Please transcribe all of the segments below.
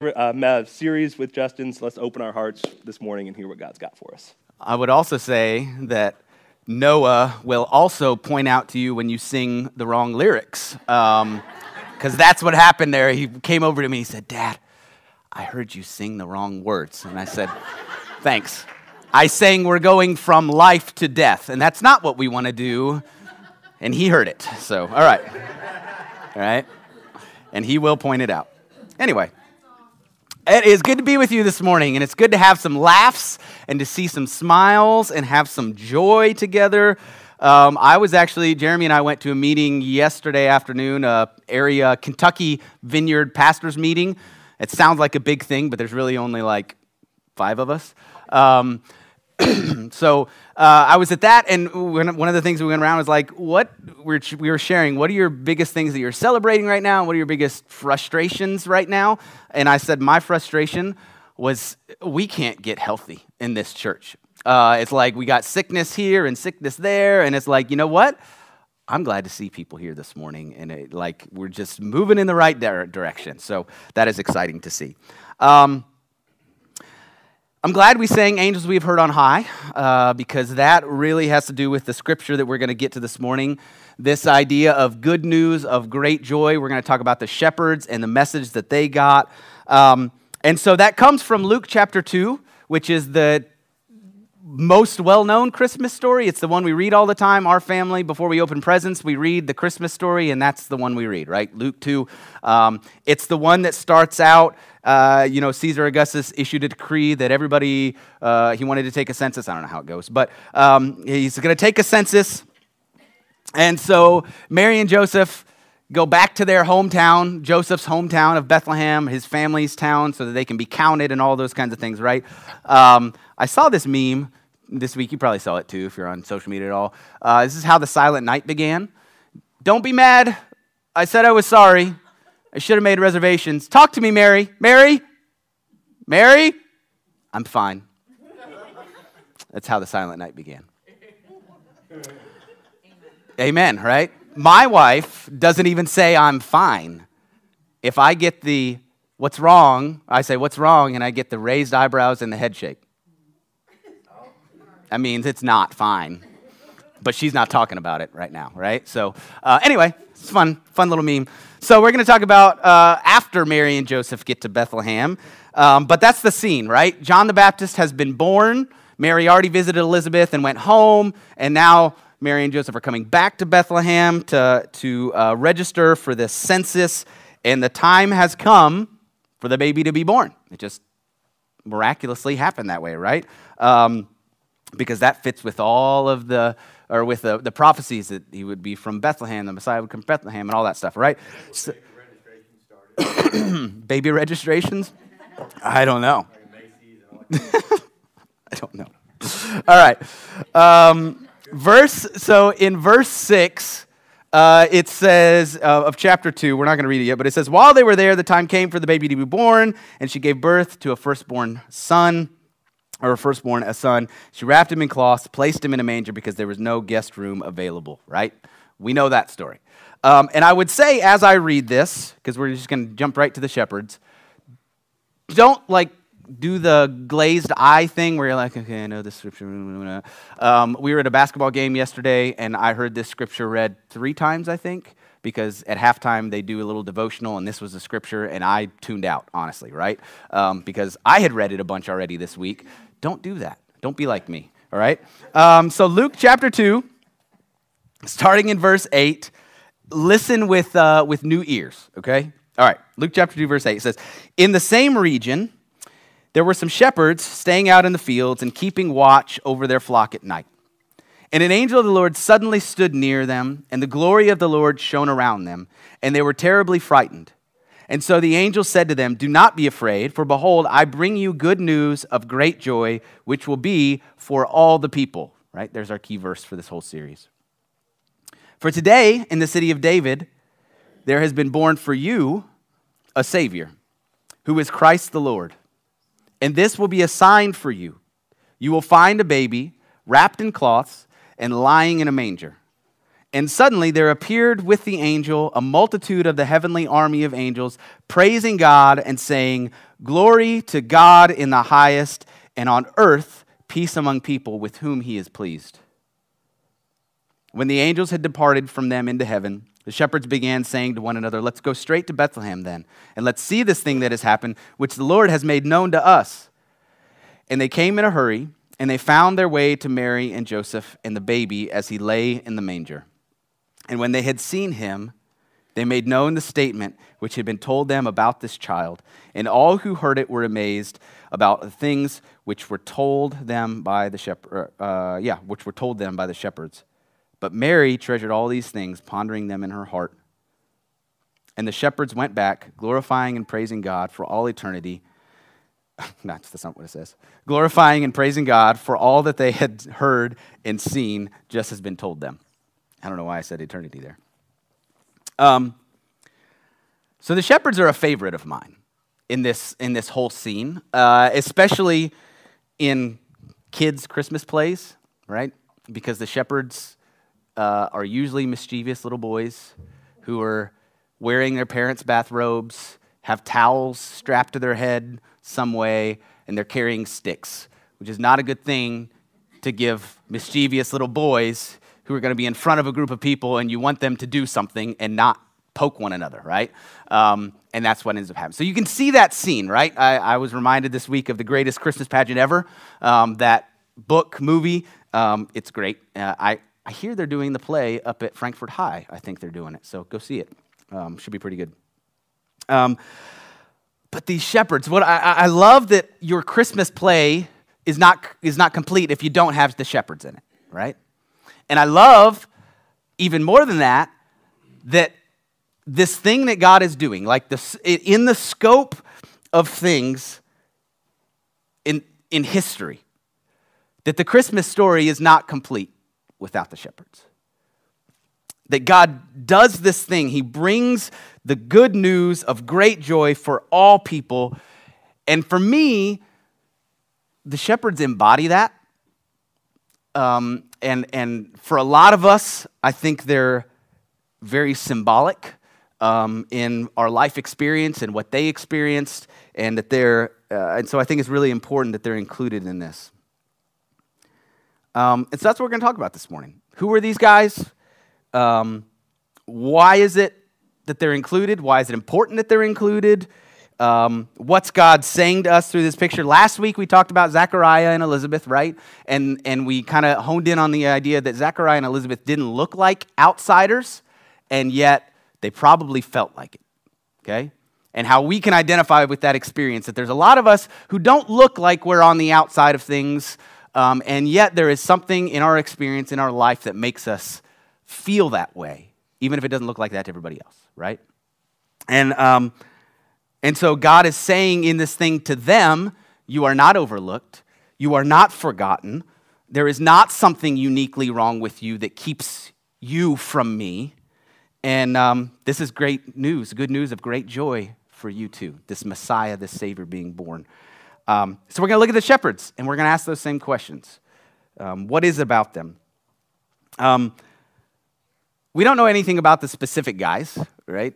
uh, series with Justin, so let's open our hearts this morning and hear what God's got for us. I would also say that Noah will also point out to you when you sing the wrong lyrics. Because um, that's what happened there. He came over to me he said, Dad, I heard you sing the wrong words. And I said, Thanks. I sang, We're going from life to death. And that's not what we want to do. And he heard it. So, all right. All right. And he will point it out. Anyway. It is good to be with you this morning, and it's good to have some laughs and to see some smiles and have some joy together. Um, I was actually, Jeremy and I went to a meeting yesterday afternoon, a area Kentucky Vineyard pastors meeting. It sounds like a big thing, but there's really only like five of us. Um, so uh, I was at that, and one of the things we went around was like, what we were sharing. What are your biggest things that you're celebrating right now? What are your biggest frustrations right now? And I said, my frustration was we can't get healthy in this church. Uh, it's like we got sickness here and sickness there, and it's like, you know what? I'm glad to see people here this morning, and it, like we're just moving in the right direction. So that is exciting to see. Um, I'm glad we sang Angels We've Heard on High uh, because that really has to do with the scripture that we're going to get to this morning. This idea of good news, of great joy. We're going to talk about the shepherds and the message that they got. Um, and so that comes from Luke chapter 2, which is the most well known Christmas story. It's the one we read all the time. Our family, before we open presents, we read the Christmas story, and that's the one we read, right? Luke 2. Um, it's the one that starts out, uh, you know, Caesar Augustus issued a decree that everybody, uh, he wanted to take a census. I don't know how it goes, but um, he's going to take a census. And so Mary and Joseph go back to their hometown, Joseph's hometown of Bethlehem, his family's town, so that they can be counted and all those kinds of things, right? Um, I saw this meme this week. You probably saw it too if you're on social media at all. Uh, this is how the silent night began. Don't be mad. I said I was sorry. I should have made reservations. Talk to me, Mary. Mary? Mary? I'm fine. That's how the silent night began. Amen, Amen right? My wife doesn't even say I'm fine. If I get the what's wrong, I say what's wrong, and I get the raised eyebrows and the head shake. That means it's not fine. But she's not talking about it right now, right? So, uh, anyway, it's fun, fun little meme. So, we're going to talk about uh, after Mary and Joseph get to Bethlehem. Um, but that's the scene, right? John the Baptist has been born. Mary already visited Elizabeth and went home. And now Mary and Joseph are coming back to Bethlehem to, to uh, register for the census. And the time has come for the baby to be born. It just miraculously happened that way, right? Um, because that fits with all of the or with the, the prophecies that he would be from Bethlehem, the Messiah would come from Bethlehem, and all that stuff, right? So, baby registrations? I don't know. I don't know. All right. Um, verse. So in verse six, uh, it says uh, of chapter two. We're not going to read it yet, but it says, "While they were there, the time came for the baby to be born, and she gave birth to a firstborn son." Her firstborn, a son. She wrapped him in cloths, placed him in a manger because there was no guest room available, right? We know that story. Um, and I would say, as I read this, because we're just going to jump right to the shepherds, don't like do the glazed eye thing where you're like, okay, I know this scripture. Um, we were at a basketball game yesterday, and I heard this scripture read three times, I think because at halftime they do a little devotional, and this was the scripture, and I tuned out, honestly, right? Um, because I had read it a bunch already this week. Don't do that. Don't be like me, all right? Um, so, Luke chapter 2, starting in verse 8, listen with, uh, with new ears, okay? All right, Luke chapter 2, verse 8 says, In the same region, there were some shepherds staying out in the fields and keeping watch over their flock at night. And an angel of the Lord suddenly stood near them, and the glory of the Lord shone around them, and they were terribly frightened. And so the angel said to them, Do not be afraid, for behold, I bring you good news of great joy, which will be for all the people. Right? There's our key verse for this whole series. For today, in the city of David, there has been born for you a Savior, who is Christ the Lord. And this will be a sign for you. You will find a baby wrapped in cloths and lying in a manger. And suddenly there appeared with the angel a multitude of the heavenly army of angels, praising God and saying, Glory to God in the highest, and on earth peace among people with whom he is pleased. When the angels had departed from them into heaven, the shepherds began saying to one another, Let's go straight to Bethlehem then, and let's see this thing that has happened, which the Lord has made known to us. And they came in a hurry, and they found their way to Mary and Joseph and the baby as he lay in the manger. And when they had seen him, they made known the statement which had been told them about this child. And all who heard it were amazed about the things which were told them by the shepherd, uh, yeah, which were told them by the shepherds. But Mary treasured all these things, pondering them in her heart. And the shepherds went back, glorifying and praising God for all eternity. that's, not what it says. Glorifying and praising God for all that they had heard and seen, just has been told them. I don't know why I said eternity there. Um, so the shepherds are a favorite of mine in this in this whole scene, uh, especially in kids' Christmas plays, right? Because the shepherds uh, are usually mischievous little boys who are wearing their parents' bathrobes, have towels strapped to their head some way, and they're carrying sticks, which is not a good thing to give mischievous little boys who are going to be in front of a group of people and you want them to do something and not poke one another, right? Um, and that's what ends up happening. So you can see that scene, right? I, I was reminded this week of the greatest Christmas pageant ever, um, that book, movie. Um, it's great. Uh, I, I hear they're doing the play up at Frankfort High. I think they're doing it. So go see it. Um, should be pretty good. Um, but these shepherds, what I, I love that your Christmas play is not, is not complete if you don't have the shepherds in it, right? And I love, even more than that, that this thing that God is doing, like this, in the scope of things in, in history, that the Christmas story is not complete without the shepherds. That God does this thing, He brings the good news of great joy for all people. And for me, the shepherds embody that. Um, and, and for a lot of us, I think they're very symbolic um, in our life experience and what they experienced, and that they're, uh, and so I think it's really important that they're included in this. Um, and so that's what we're going to talk about this morning. Who are these guys? Um, why is it that they're included? Why is it important that they're included? Um, what's God saying to us through this picture? Last week we talked about Zechariah and Elizabeth, right? And, and we kind of honed in on the idea that Zechariah and Elizabeth didn't look like outsiders, and yet they probably felt like it, okay? And how we can identify with that experience that there's a lot of us who don't look like we're on the outside of things, um, and yet there is something in our experience, in our life, that makes us feel that way, even if it doesn't look like that to everybody else, right? And, um, and so God is saying in this thing to them, you are not overlooked, you are not forgotten. There is not something uniquely wrong with you that keeps you from me. And um, this is great news, good news of great joy for you too, this Messiah, this Savior being born. Um, so we're going to look at the shepherds and we're going to ask those same questions. Um, what is about them? Um, we don't know anything about the specific guys, right?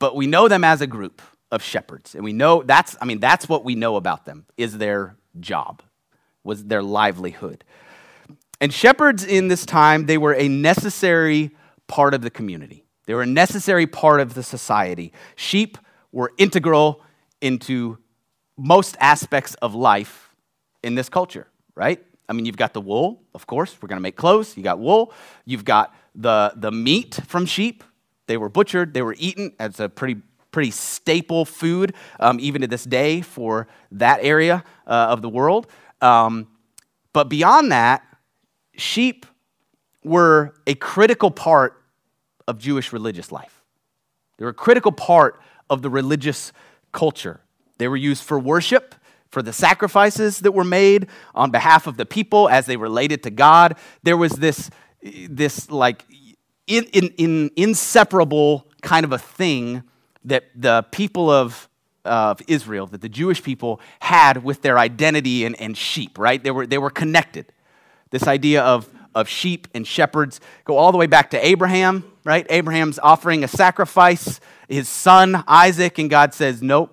But we know them as a group of shepherds. And we know that's, I mean, that's what we know about them is their job, was their livelihood. And shepherds in this time, they were a necessary part of the community. They were a necessary part of the society. Sheep were integral into most aspects of life in this culture, right? I mean, you've got the wool, of course, we're gonna make clothes. You got wool. You've got the, the meat from sheep. They were butchered, they were eaten. It's a pretty pretty staple food, um, even to this day, for that area uh, of the world. Um, but beyond that, sheep were a critical part of Jewish religious life. They were a critical part of the religious culture. They were used for worship, for the sacrifices that were made on behalf of the people as they related to God. There was this, this like in, in, in inseparable kind of a thing that the people of, of Israel, that the Jewish people had with their identity and, and sheep, right? They were, they were connected. This idea of, of sheep and shepherds go all the way back to Abraham, right? Abraham's offering a sacrifice, his son Isaac, and God says, nope.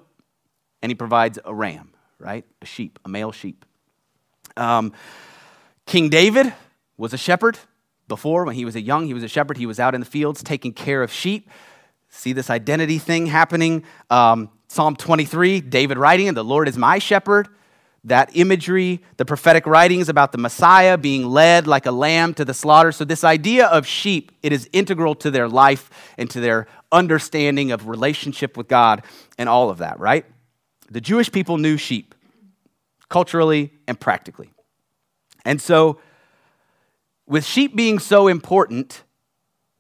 And he provides a ram, right? A sheep, a male sheep. Um, King David was a shepherd before. When he was a young, he was a shepherd. He was out in the fields taking care of sheep. See this identity thing happening. Um, Psalm 23, David writing, and the Lord is my shepherd that imagery, the prophetic writings about the Messiah being led like a lamb to the slaughter. So, this idea of sheep, it is integral to their life and to their understanding of relationship with God and all of that, right? The Jewish people knew sheep culturally and practically. And so, with sheep being so important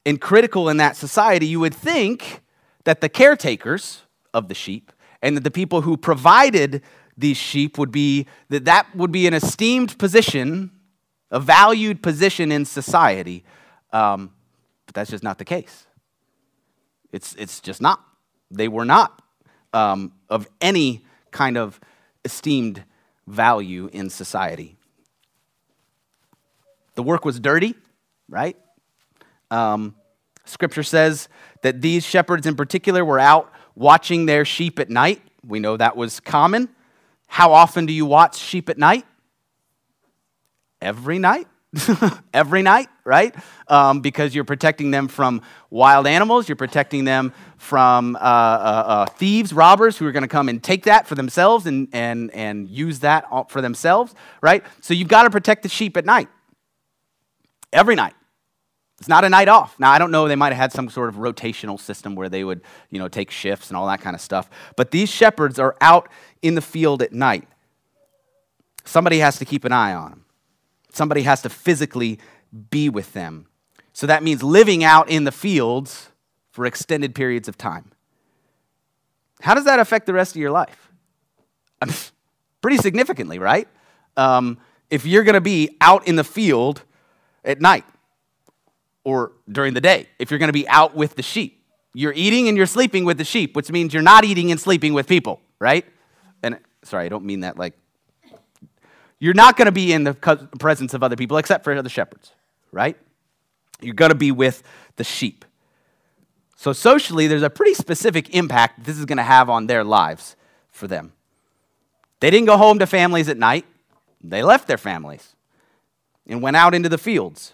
and critical in that society, you would think that the caretakers of the sheep and that the people who provided these sheep would be that that would be an esteemed position, a valued position in society. Um, but that's just not the case. It's, it's just not. They were not um, of any kind of esteemed value in society. The work was dirty, right? Um, scripture says that these shepherds in particular were out watching their sheep at night. We know that was common. How often do you watch sheep at night? Every night. Every night, right? Um, because you're protecting them from wild animals, you're protecting them from uh, uh, uh, thieves, robbers who are going to come and take that for themselves and, and, and use that for themselves, right? So you've got to protect the sheep at night. Every night. It's not a night off. Now, I don't know, they might have had some sort of rotational system where they would, you know, take shifts and all that kind of stuff. But these shepherds are out in the field at night. Somebody has to keep an eye on them. Somebody has to physically be with them. So that means living out in the fields for extended periods of time. How does that affect the rest of your life? Pretty significantly, right? Um, if you're going to be out in the field at night, or during the day if you're going to be out with the sheep. You're eating and you're sleeping with the sheep, which means you're not eating and sleeping with people, right? And sorry, I don't mean that like you're not going to be in the presence of other people except for the shepherds, right? You're going to be with the sheep. So, socially, there's a pretty specific impact this is going to have on their lives for them. They didn't go home to families at night, they left their families and went out into the fields.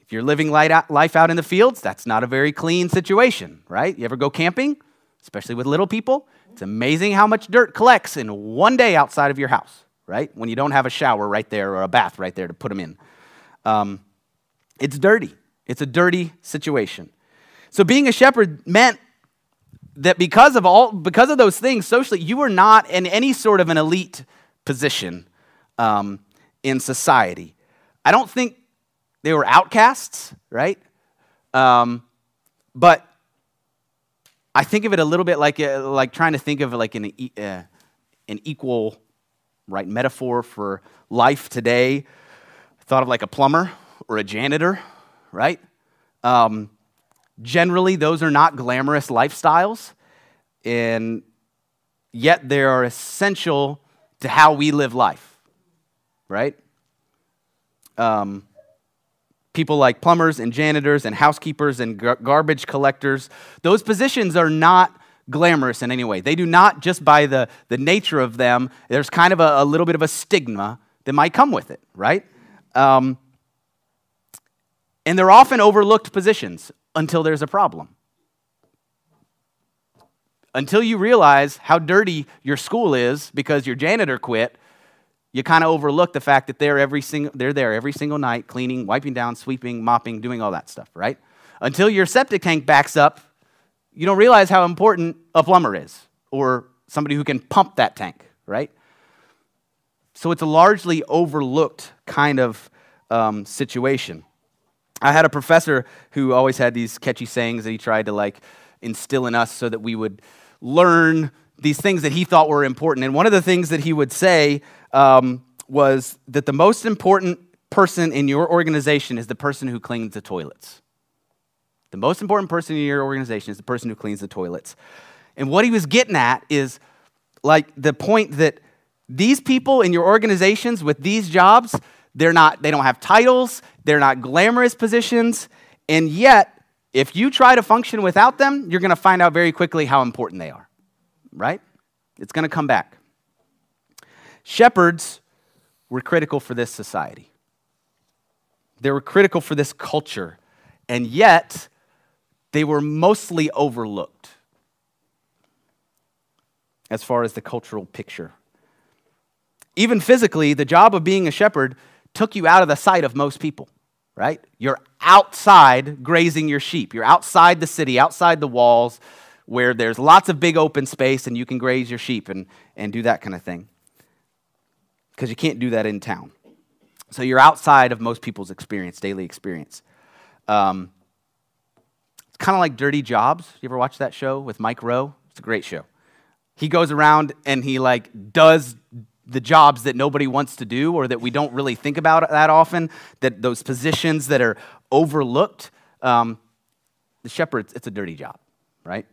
If you're living life out in the fields, that's not a very clean situation, right? You ever go camping, especially with little people? It's amazing how much dirt collects in one day outside of your house, right? When you don't have a shower right there or a bath right there to put them in. Um, it's dirty. It's a dirty situation. So being a shepherd meant that because of all because of those things socially, you were not in any sort of an elite position um, in society. I don't think they were outcasts, right? Um, but I think of it a little bit like, uh, like trying to think of like an, uh, an equal right metaphor for life today. Thought of like a plumber or a janitor, right? Um, generally, those are not glamorous lifestyles, and yet they are essential to how we live life, right? Um, people like plumbers and janitors and housekeepers and gar- garbage collectors, those positions are not glamorous in any way. They do not, just by the, the nature of them, there's kind of a, a little bit of a stigma that might come with it, right? Um, and they're often overlooked positions until there's a problem. Until you realize how dirty your school is because your janitor quit you kind of overlook the fact that they're, every single, they're there every single night, cleaning, wiping down, sweeping, mopping, doing all that stuff, right? Until your septic tank backs up, you don't realize how important a plumber is or somebody who can pump that tank, right? So it's a largely overlooked kind of um, situation. I had a professor who always had these catchy sayings that he tried to like instill in us so that we would learn these things that he thought were important. And one of the things that he would say um, was that the most important person in your organization is the person who cleans the toilets. The most important person in your organization is the person who cleans the toilets. And what he was getting at is like the point that these people in your organizations with these jobs, They're not, they don't have titles, they're not glamorous positions, and yet, if you try to function without them, you're going to find out very quickly how important they are, right? It's going to come back. Shepherds were critical for this society. They were critical for this culture, and yet they were mostly overlooked as far as the cultural picture. Even physically, the job of being a shepherd took you out of the sight of most people, right? You're outside grazing your sheep. You're outside the city, outside the walls, where there's lots of big open space and you can graze your sheep and, and do that kind of thing. Because you can't do that in town. So you're outside of most people's experience, daily experience. Um, it's kind of like Dirty Jobs. You ever watch that show with Mike Rowe? It's a great show. He goes around and he like does the jobs that nobody wants to do or that we don't really think about that often, that those positions that are overlooked. Um, the shepherd, it's a dirty job, right?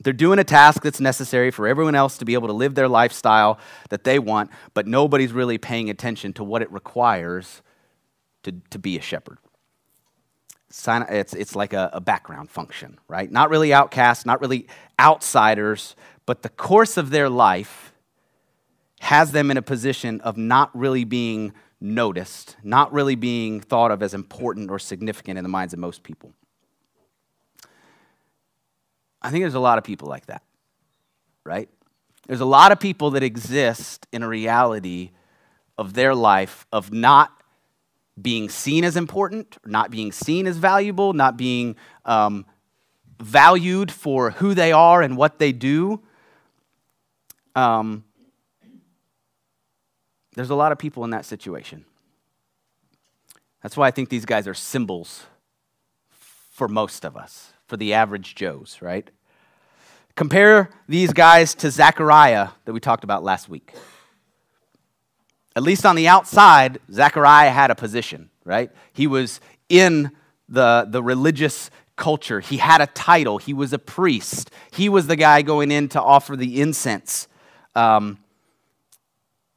They're doing a task that's necessary for everyone else to be able to live their lifestyle that they want, but nobody's really paying attention to what it requires to, to be a shepherd. It's, it's like a, a background function, right? Not really outcasts, not really outsiders, but the course of their life has them in a position of not really being noticed, not really being thought of as important or significant in the minds of most people. I think there's a lot of people like that, right? There's a lot of people that exist in a reality of their life of not being seen as important, not being seen as valuable, not being um, valued for who they are and what they do. Um, there's a lot of people in that situation. That's why I think these guys are symbols for most of us, for the average Joes, right? Compare these guys to Zechariah that we talked about last week. At least on the outside, Zechariah had a position, right? He was in the, the religious culture. He had a title. He was a priest. He was the guy going in to offer the incense. Um,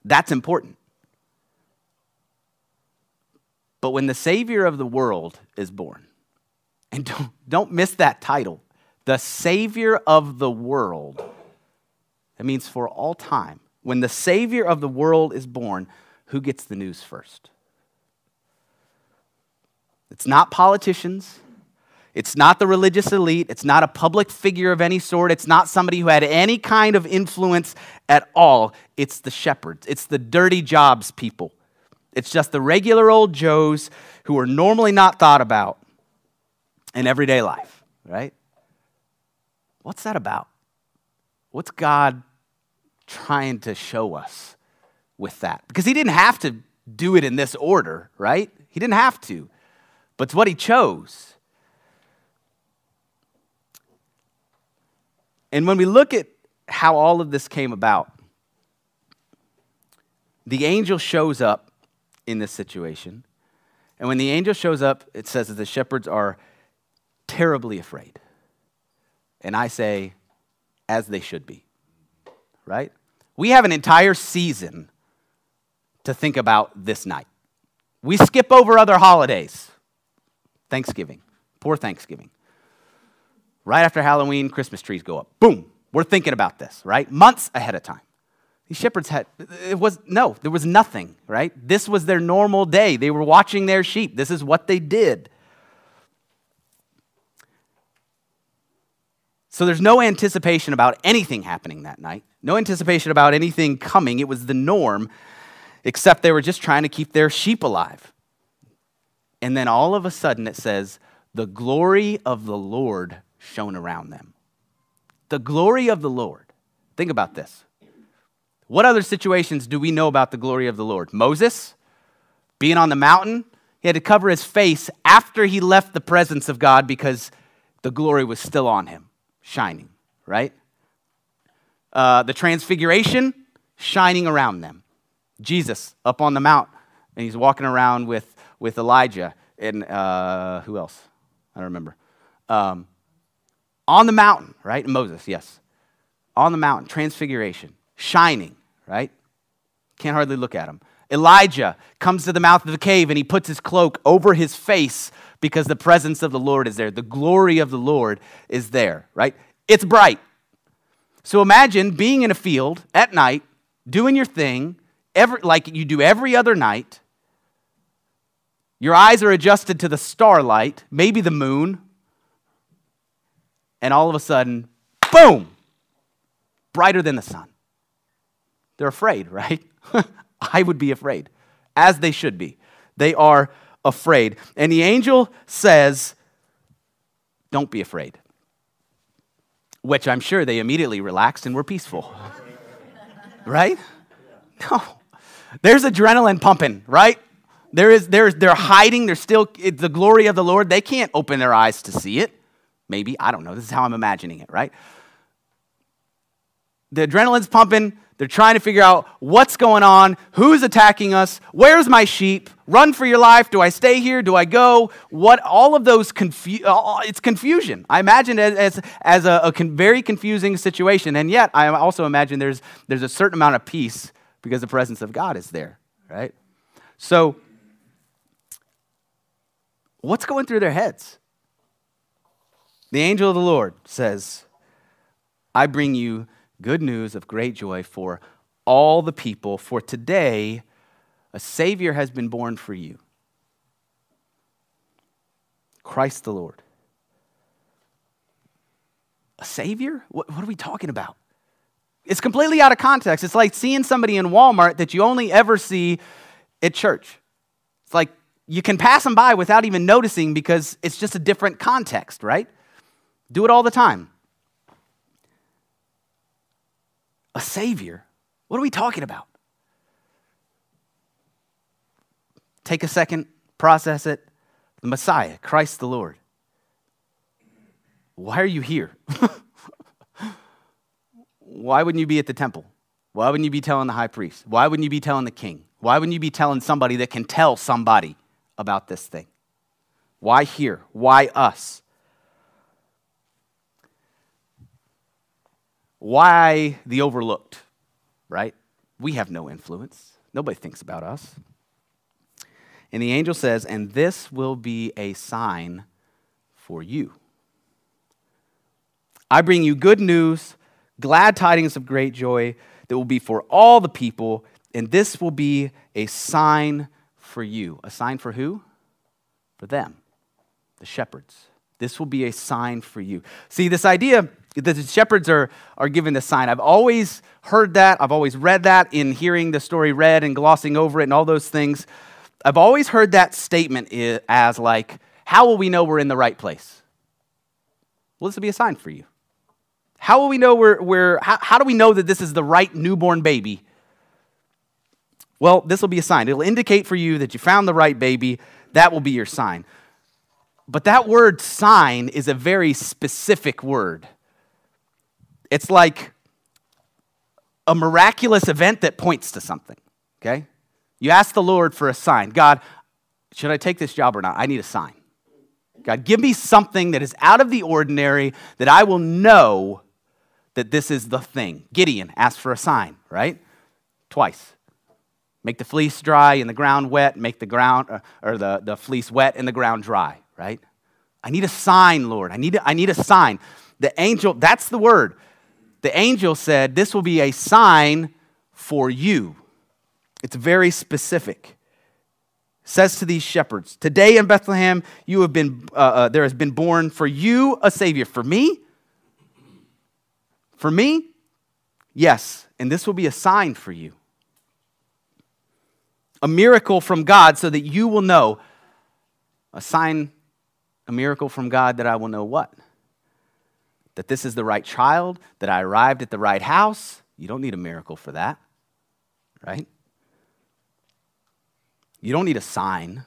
that's important. But when the Savior of the world is born, and don't, don't miss that title, the Savior of the world, that means for all time. When the Savior of the world is born, who gets the news first? It's not politicians. It's not the religious elite. It's not a public figure of any sort. It's not somebody who had any kind of influence at all. It's the shepherds. It's the dirty jobs people. It's just the regular old Joes who are normally not thought about in everyday life, right? What's that about? What's God trying to show us with that? Because He didn't have to do it in this order, right? He didn't have to, but it's what He chose. And when we look at how all of this came about, the angel shows up in this situation. And when the angel shows up, it says that the shepherds are terribly afraid. And I say, as they should be, right? We have an entire season to think about this night. We skip over other holidays. Thanksgiving, poor Thanksgiving. Right after Halloween, Christmas trees go up. Boom, we're thinking about this, right? Months ahead of time. These shepherds had, it was, no, there was nothing, right? This was their normal day. They were watching their sheep. This is what they did. So there's no anticipation about anything happening that night, no anticipation about anything coming. It was the norm, except they were just trying to keep their sheep alive. And then all of a sudden it says, the glory of the Lord shone around them. The glory of the Lord. Think about this. What other situations do we know about the glory of the Lord? Moses, being on the mountain, he had to cover his face after he left the presence of God because the glory was still on him, shining, right? Uh, the transfiguration, shining around them. Jesus up on the mount, and he's walking around with, with Elijah and uh, who else? I don't remember. Um, on the mountain, right? Moses, yes. On the mountain, transfiguration, shining, right? Can't hardly look at him. Elijah comes to the mouth of the cave and he puts his cloak over his face because the presence of the Lord is there. The glory of the Lord is there, right? It's bright. So imagine being in a field at night, doing your thing, every, like you do every other night. Your eyes are adjusted to the starlight, maybe the moon, and all of a sudden, boom, brighter than the sun. They're afraid, right? I would be afraid, as they should be. They are afraid. And the angel says, Don't be afraid. Which I'm sure they immediately relaxed and were peaceful. right? No. There's adrenaline pumping, right? There is, there's, they're hiding. They're still, it's the glory of the Lord. They can't open their eyes to see it. Maybe. I don't know. This is how I'm imagining it, right? The adrenaline's pumping. They're trying to figure out what's going on, who's attacking us, where's my sheep, run for your life, do I stay here, do I go? What, all of those, confu- it's confusion. I imagine it as, as a, a con- very confusing situation, and yet I also imagine there's, there's a certain amount of peace because the presence of God is there, right? So, what's going through their heads? The angel of the Lord says, I bring you good news of great joy for all the people, for today a Savior has been born for you Christ the Lord. A Savior? What, what, are we talking about? It's completely out of context. It's like seeing somebody in Walmart that you only ever see at church. It's like you can pass them by without even noticing because it's just a different context, right? Do it all the time. A Savior? What are we talking about? Take a second, process it. The Messiah, Christ the Lord. Why are you here? Why wouldn't you be at the temple? Why wouldn't you be telling the high priest? Why wouldn't you be telling the king? Why wouldn't you be telling somebody that can tell somebody about this thing? Why here? Why us? Why the overlooked, right? We have no influence. Nobody thinks about us. And the angel says, And this will be a sign for you. I bring you good news, glad tidings of great joy that will be for all the people, and this will be a sign for you. A sign for who? For them, the shepherds. This will be a sign for you. See, this idea the shepherds are, are given the sign. I've always heard that. I've always read that in hearing the story read and glossing over it and all those things. I've always heard that statement as like, how will we know we're in the right place? Well, this will be a sign for you. How will we know we're, we're how, how do we know that this is the right newborn baby? Well, this will be a sign. It'll indicate for you that you found the right baby. That will be your sign. But that word sign is a very specific word. It's like a miraculous event that points to something, okay? You ask the Lord for a sign. God, should I take this job or not? I need a sign. God, give me something that is out of the ordinary that I will know that this is the thing. Gideon asked for a sign, right? Twice. Make the fleece dry and the ground wet, make the ground uh, or the, the fleece wet and the ground dry, right? I need a sign, Lord. I need a, I need a sign. The angel, that's the word the angel said, This will be a sign for you. It's very specific. It says to these shepherds, Today in Bethlehem, you have been, uh, uh, there has been born for you a Savior. For me? For me? Yes, and this will be a sign for you. A miracle from God so that you will know. A sign, a miracle from God that I will know what? That this is the right child, that I arrived at the right house. You don't need a miracle for that, right? You don't need a sign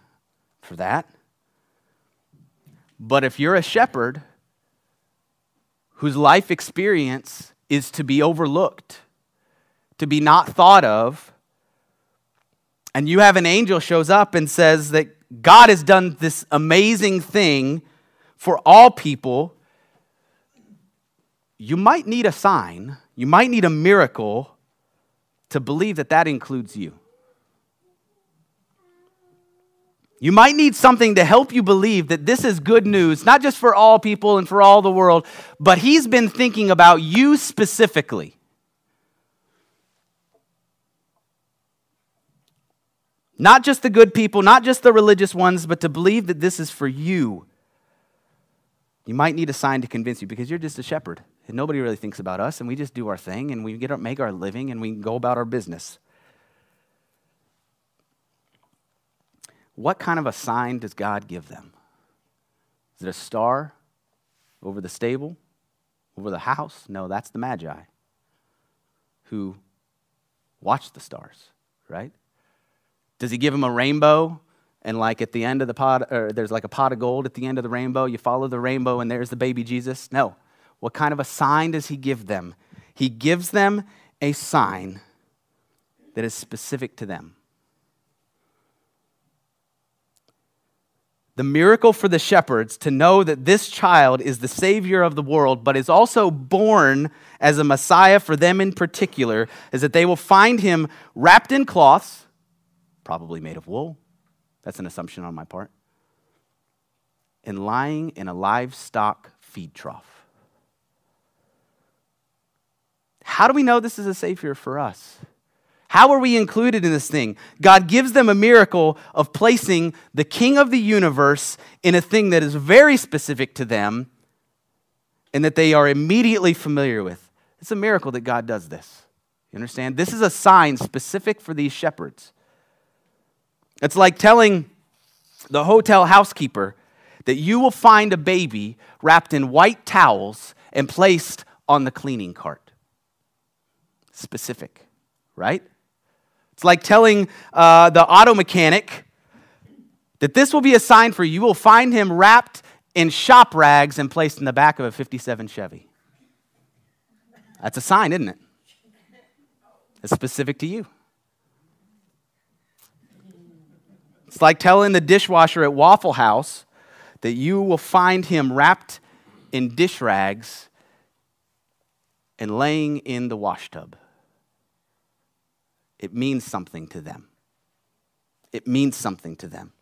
for that. But if you're a shepherd whose life experience is to be overlooked, to be not thought of, and you have an angel shows up and says that God has done this amazing thing for all people you might need a sign, you might need a miracle to believe that that includes you. You might need something to help you believe that this is good news, not just for all people and for all the world, but He's been thinking about you specifically. Not just the good people, not just the religious ones, but to believe that this is for you. You might need a sign to convince you because you're just a shepherd and nobody really thinks about us and we just do our thing and we get our, make our living and we go about our business. What kind of a sign does God give them? Is it a star over the stable, over the house? No, that's the Magi who watch the stars, right? Does he give them a rainbow? And like at the end of the pot, or there's like a pot of gold at the end of the rainbow. You follow the rainbow, and there's the baby Jesus. No. What kind of a sign does he give them? He gives them a sign that is specific to them. The miracle for the shepherds to know that this child is the Savior of the world, but is also born as a Messiah for them in particular, is that they will find him wrapped in cloths probably made of wool. That's an assumption on my part. And lying in a livestock feed trough. How do we know this is a Savior for us? How are we included in this thing? God gives them a miracle of placing the King of the universe in a thing that is very specific to them and that they are immediately familiar with. It's a miracle that God does this. You understand? This is a sign specific for these shepherds. It's like telling the hotel housekeeper that you will find a baby wrapped in white towels and placed on the cleaning cart. Specific, right? It's like telling uh, the auto mechanic that this will be a sign for you. You will find him wrapped in shop rags and placed in the back of a 57 Chevy. That's a sign, isn't it? It's specific to you. It's like telling the dishwasher at Waffle House that you will find him wrapped in dish rags and laying in the washtub. It means something to them. It means something to them.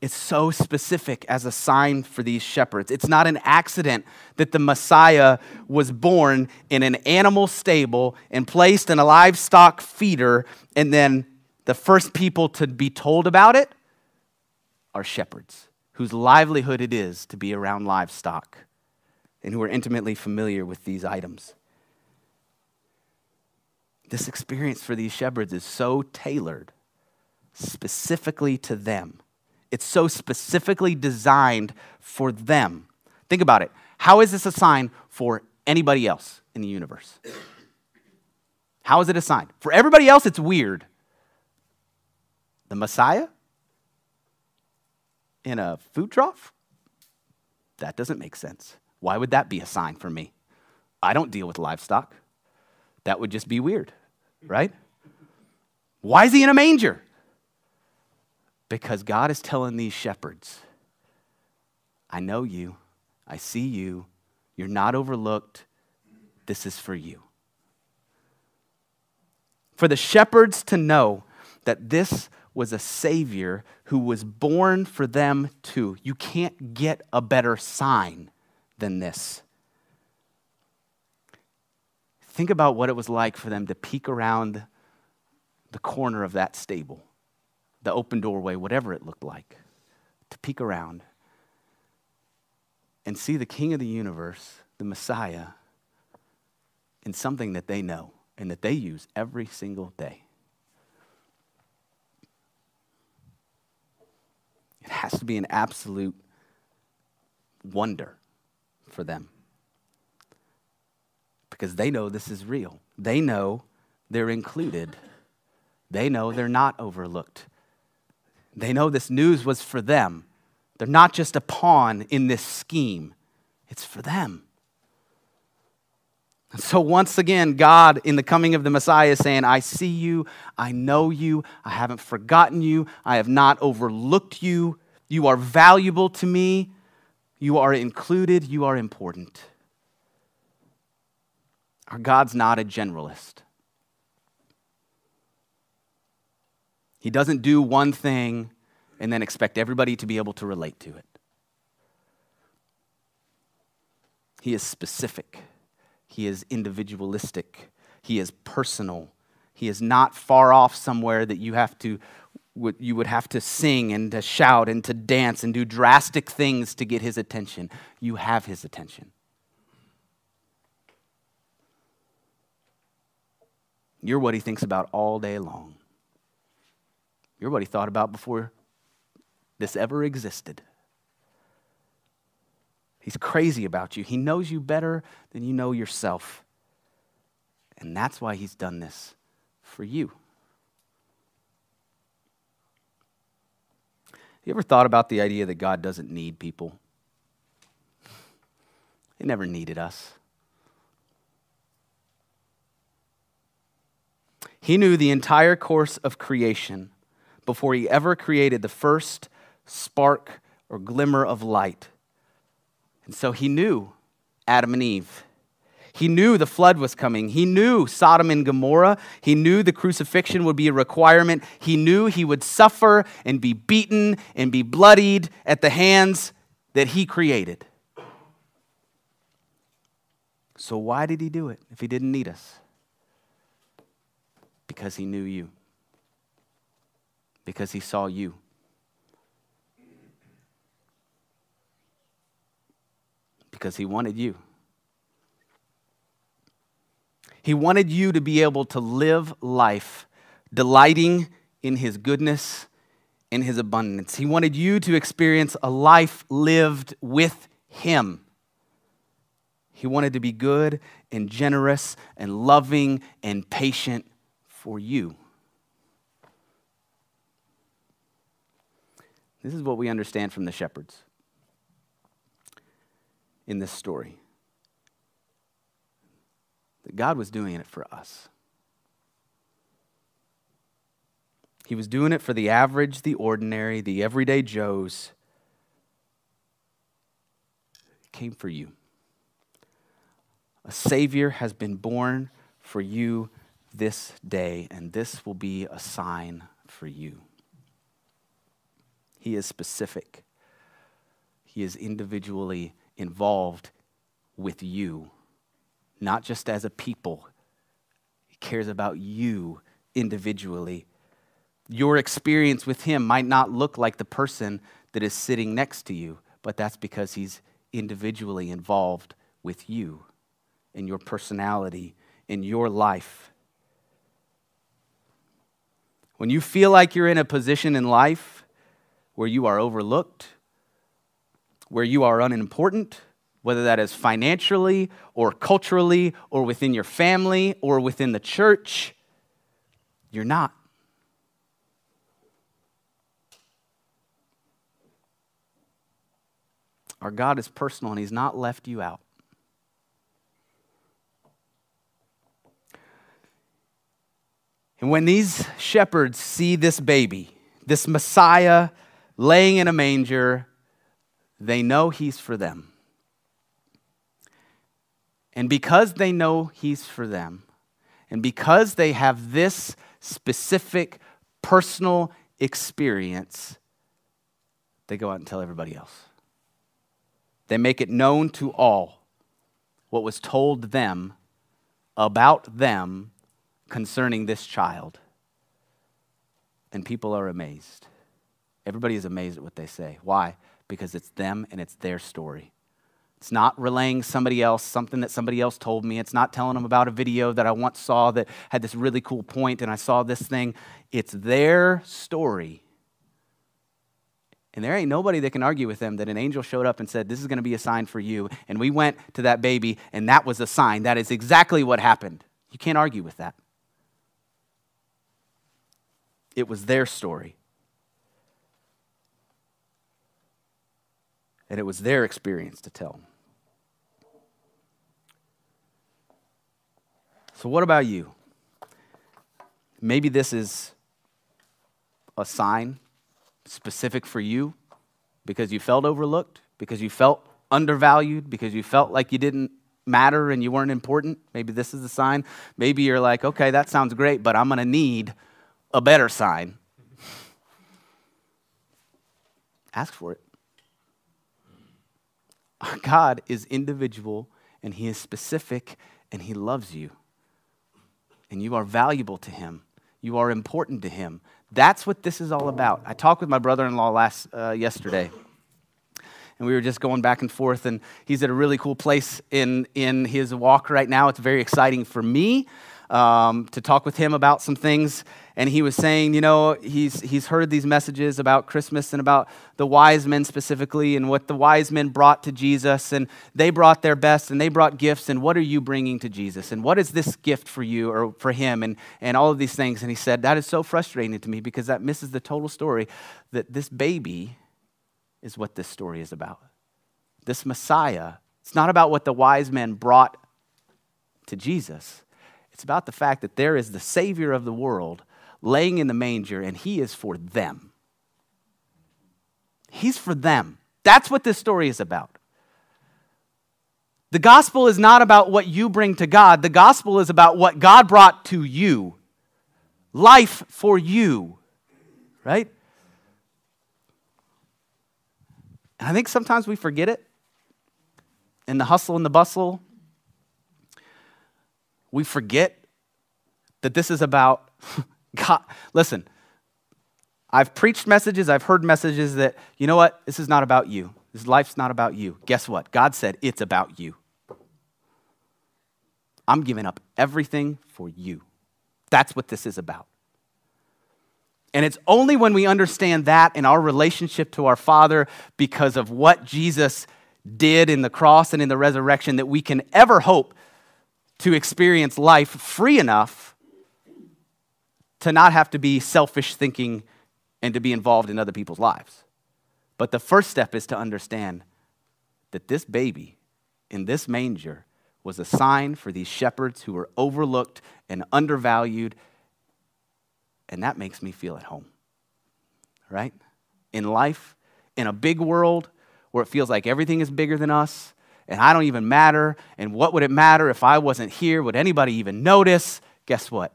It's so specific as a sign for these shepherds. It's not an accident that the Messiah was born in an animal stable and placed in a livestock feeder and then the first people to be told about it are shepherds, whose livelihood it is to be around livestock and who are intimately familiar with these items. This experience for these shepherds is so tailored specifically to them. It's so specifically designed for them. Think about it. How is this a sign for anybody else in the universe? How is it a sign? For everybody else, it's weird the Messiah in a food trough? That doesn't make sense. Why would that be a sign for me? I don't deal with livestock. That would just be weird, right? Why is he in a manger? Because God is telling these shepherds, I know you, I see you, you're not overlooked, this is for you. For the shepherds to know that this was a Savior who was born for them too. You can't get a better sign than this. Think about what it was like for them to peek around the corner of that stable, the open doorway, whatever it looked like, to peek around and see the King of the universe, the Messiah, in something that they know and that they use every single day. It has to be an absolute wonder for them. Because they know this is real. They know they're included. They know they're not overlooked. They know this news was for them. They're not just a pawn in this scheme, it's for them. And so, once again, God, in the coming of the Messiah, is saying, I see you, I know you, I haven't forgotten you, I have not overlooked you. You are valuable to me, you are included, you are important. Our God's not a generalist. He doesn't do one thing and then expect everybody to be able to relate to it. He is specific, he is individualistic, he is personal. He is not far off somewhere that you have to you would have to sing and to shout and to dance and do drastic things to get his attention. You have his attention. You're what he thinks about all day long. You're what he thought about before this ever existed. He's crazy about you. He knows you better than you know yourself. And that's why he's done this for you. You ever thought about the idea that God doesn't need people? He never needed us. He knew the entire course of creation before he ever created the first spark or glimmer of light. And so he knew Adam and Eve. He knew the flood was coming. He knew Sodom and Gomorrah. He knew the crucifixion would be a requirement. He knew he would suffer and be beaten and be bloodied at the hands that he created. So, why did he do it if he didn't need us? Because he knew you, because he saw you. Because he wanted you. He wanted you to be able to live life delighting in His goodness in His abundance. He wanted you to experience a life lived with Him. He wanted to be good and generous and loving and patient for you. This is what we understand from the shepherds in this story that God was doing it for us. He was doing it for the average, the ordinary, the everyday Joes. It came for you. A Savior has been born for you this day, and this will be a sign for you. He is specific, He is individually involved with you not just as a people. He cares about you individually. Your experience with Him might not look like the person that is sitting next to you, but that's because He's individually involved with you in your personality, in your life. When you feel like you're in a position in life where you are overlooked, where you are unimportant, whether that is financially or culturally or within your family or within the church, you're not. Our God is personal and He's not left you out. And when these shepherds see this baby, this Messiah laying in a manger, they know He's for them. And because they know He's for them, and because they have this specific personal experience, they go out and tell everybody else. They make it known to all what was told them about them concerning this child. And people are amazed. Everybody is amazed at what they say. Why? Because it's them and it's their story. It's not relaying somebody else, something that somebody else told me. It's not telling them about a video that I once saw that had this really cool point and I saw this thing. It's their story. And there ain't nobody that can argue with them that an angel showed up and said, This is going to be a sign for you. And we went to that baby, and that was a sign. That is exactly what happened. You can't argue with that. It was their story. And it was their experience to tell. So, what about you? Maybe this is a sign specific for you because you felt overlooked, because you felt undervalued, because you felt like you didn't matter and you weren't important. Maybe this is a sign. Maybe you're like, okay, that sounds great, but I'm going to need a better sign. Ask for it. Our God is individual and He is specific and He loves you. And you are valuable to Him. You are important to Him. That's what this is all about. I talked with my brother in law last uh, yesterday and we were just going back and forth and he's at a really cool place in, in his walk right now it's very exciting for me um, to talk with him about some things. And he was saying, you know, he's, he's heard these messages about Christmas and about the wise men specifically and what the wise men brought to Jesus. And they brought their best and they brought gifts. And what are you bringing to Jesus? And what is this gift for you or for him? And, and all of these things. And he said, that is so frustrating to me because that misses the total story that this baby is what this story is about. This Messiah, it's not about what the wise men brought to Jesus. It's about the fact that there is the Savior of the world laying in the manger, and He is for them. He's for them. That's what this story is about. The gospel is not about what you bring to God, the gospel is about what God brought to you life for you, right? And I think sometimes we forget it in the hustle and the bustle we forget that this is about God. Listen, I've preached messages, I've heard messages that, you know what, this is not about you. This life's not about you. Guess what? God said it's about you. I'm giving up everything for you. That's what this is about. And it's only when we understand that in our relationship to our Father because of what Jesus did in the cross and in the resurrection that we can ever hope to experience life free enough to not have to be selfish thinking and to be involved in other people's lives. But the first step is to understand that this baby in this manger was a sign for these shepherds who were overlooked and undervalued. And that makes me feel at home, right? In life, in a big world where it feels like everything is bigger than us, and I don't even matter. And what would it matter if I wasn't here? Would anybody even notice? Guess what?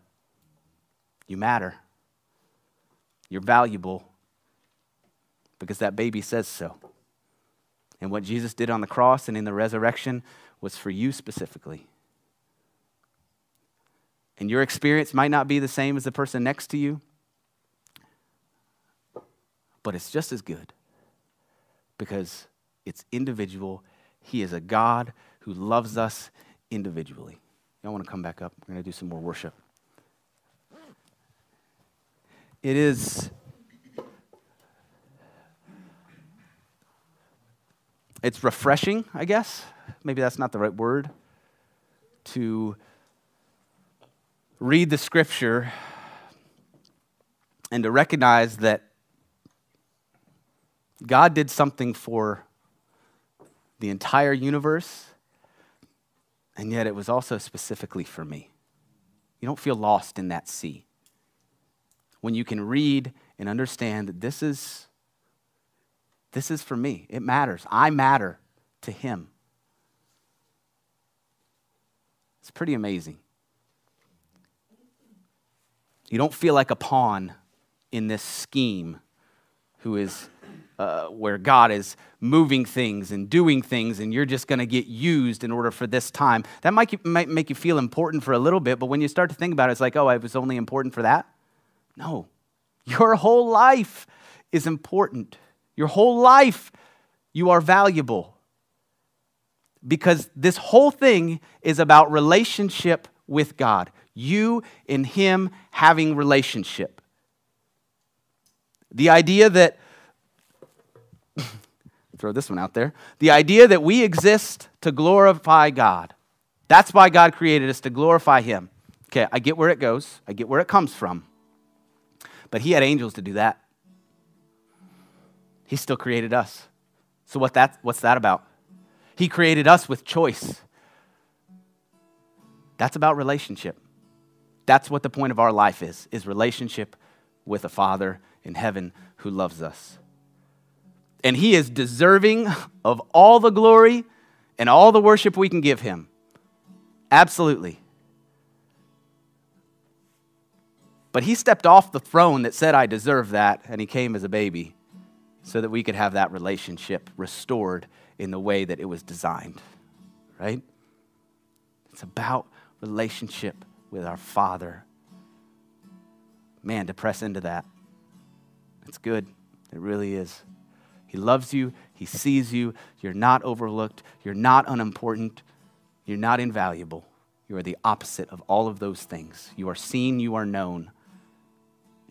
You matter. You're valuable because that baby says so. And what Jesus did on the cross and in the resurrection was for you specifically. And your experience might not be the same as the person next to you, but it's just as good because it's individual he is a God who loves us individually. Y'all want to come back up? We're going to do some more worship. It is. It's refreshing, I guess. Maybe that's not the right word. To read the scripture and to recognize that God did something for the entire universe, and yet it was also specifically for me. You don't feel lost in that sea. When you can read and understand that this is this is for me. It matters. I matter to him. It's pretty amazing. You don't feel like a pawn in this scheme who is uh, where God is moving things and doing things, and you're just going to get used in order for this time. That might, might make you feel important for a little bit, but when you start to think about it, it's like, oh, I was only important for that. No, your whole life is important. Your whole life, you are valuable. Because this whole thing is about relationship with God. You and Him having relationship. The idea that throw this one out there. The idea that we exist to glorify God. That's why God created us to glorify Him. Okay, I get where it goes, I get where it comes from. But He had angels to do that. He still created us. So what that, what's that about? He created us with choice. That's about relationship. That's what the point of our life is, is relationship with a Father in heaven who loves us and he is deserving of all the glory and all the worship we can give him. Absolutely. But he stepped off the throne that said, I deserve that, and he came as a baby so that we could have that relationship restored in the way that it was designed, right? It's about relationship with our Father. Man, to press into that, it's good. It really is. He loves you, He sees you. You're not overlooked, you're not unimportant, you're not invaluable. You are the opposite of all of those things. You are seen, you are known,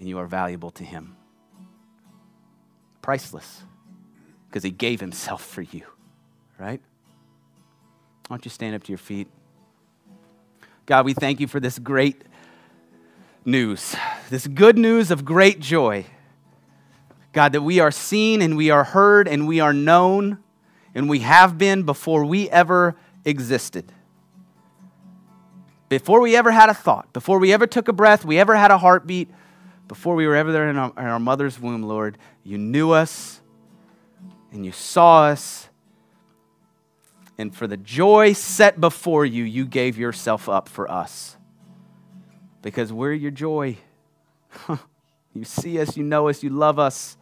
and you are valuable to Him. Priceless, because He gave Himself for you, right? Why don't you stand up to your feet? God, we thank you for this great news, this good news of great joy. God, that we are seen and we are heard and we are known and we have been before we ever existed. Before we ever had a thought, before we ever took a breath, we ever had a heartbeat, before we were ever there in our, in our mother's womb, Lord, you knew us and you saw us. And for the joy set before you, you gave yourself up for us. Because we're your joy. you see us, you know us, you love us.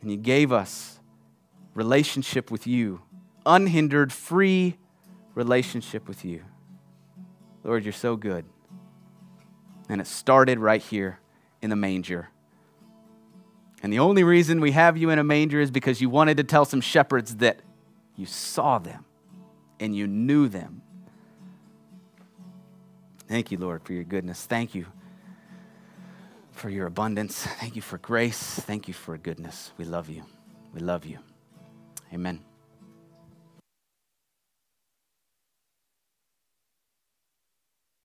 And you gave us relationship with you, unhindered, free relationship with you. Lord, you're so good. And it started right here in the manger. And the only reason we have you in a manger is because you wanted to tell some shepherds that you saw them and you knew them. Thank you, Lord, for your goodness. Thank you for your abundance. Thank you for grace. Thank you for goodness. We love you. We love you. Amen.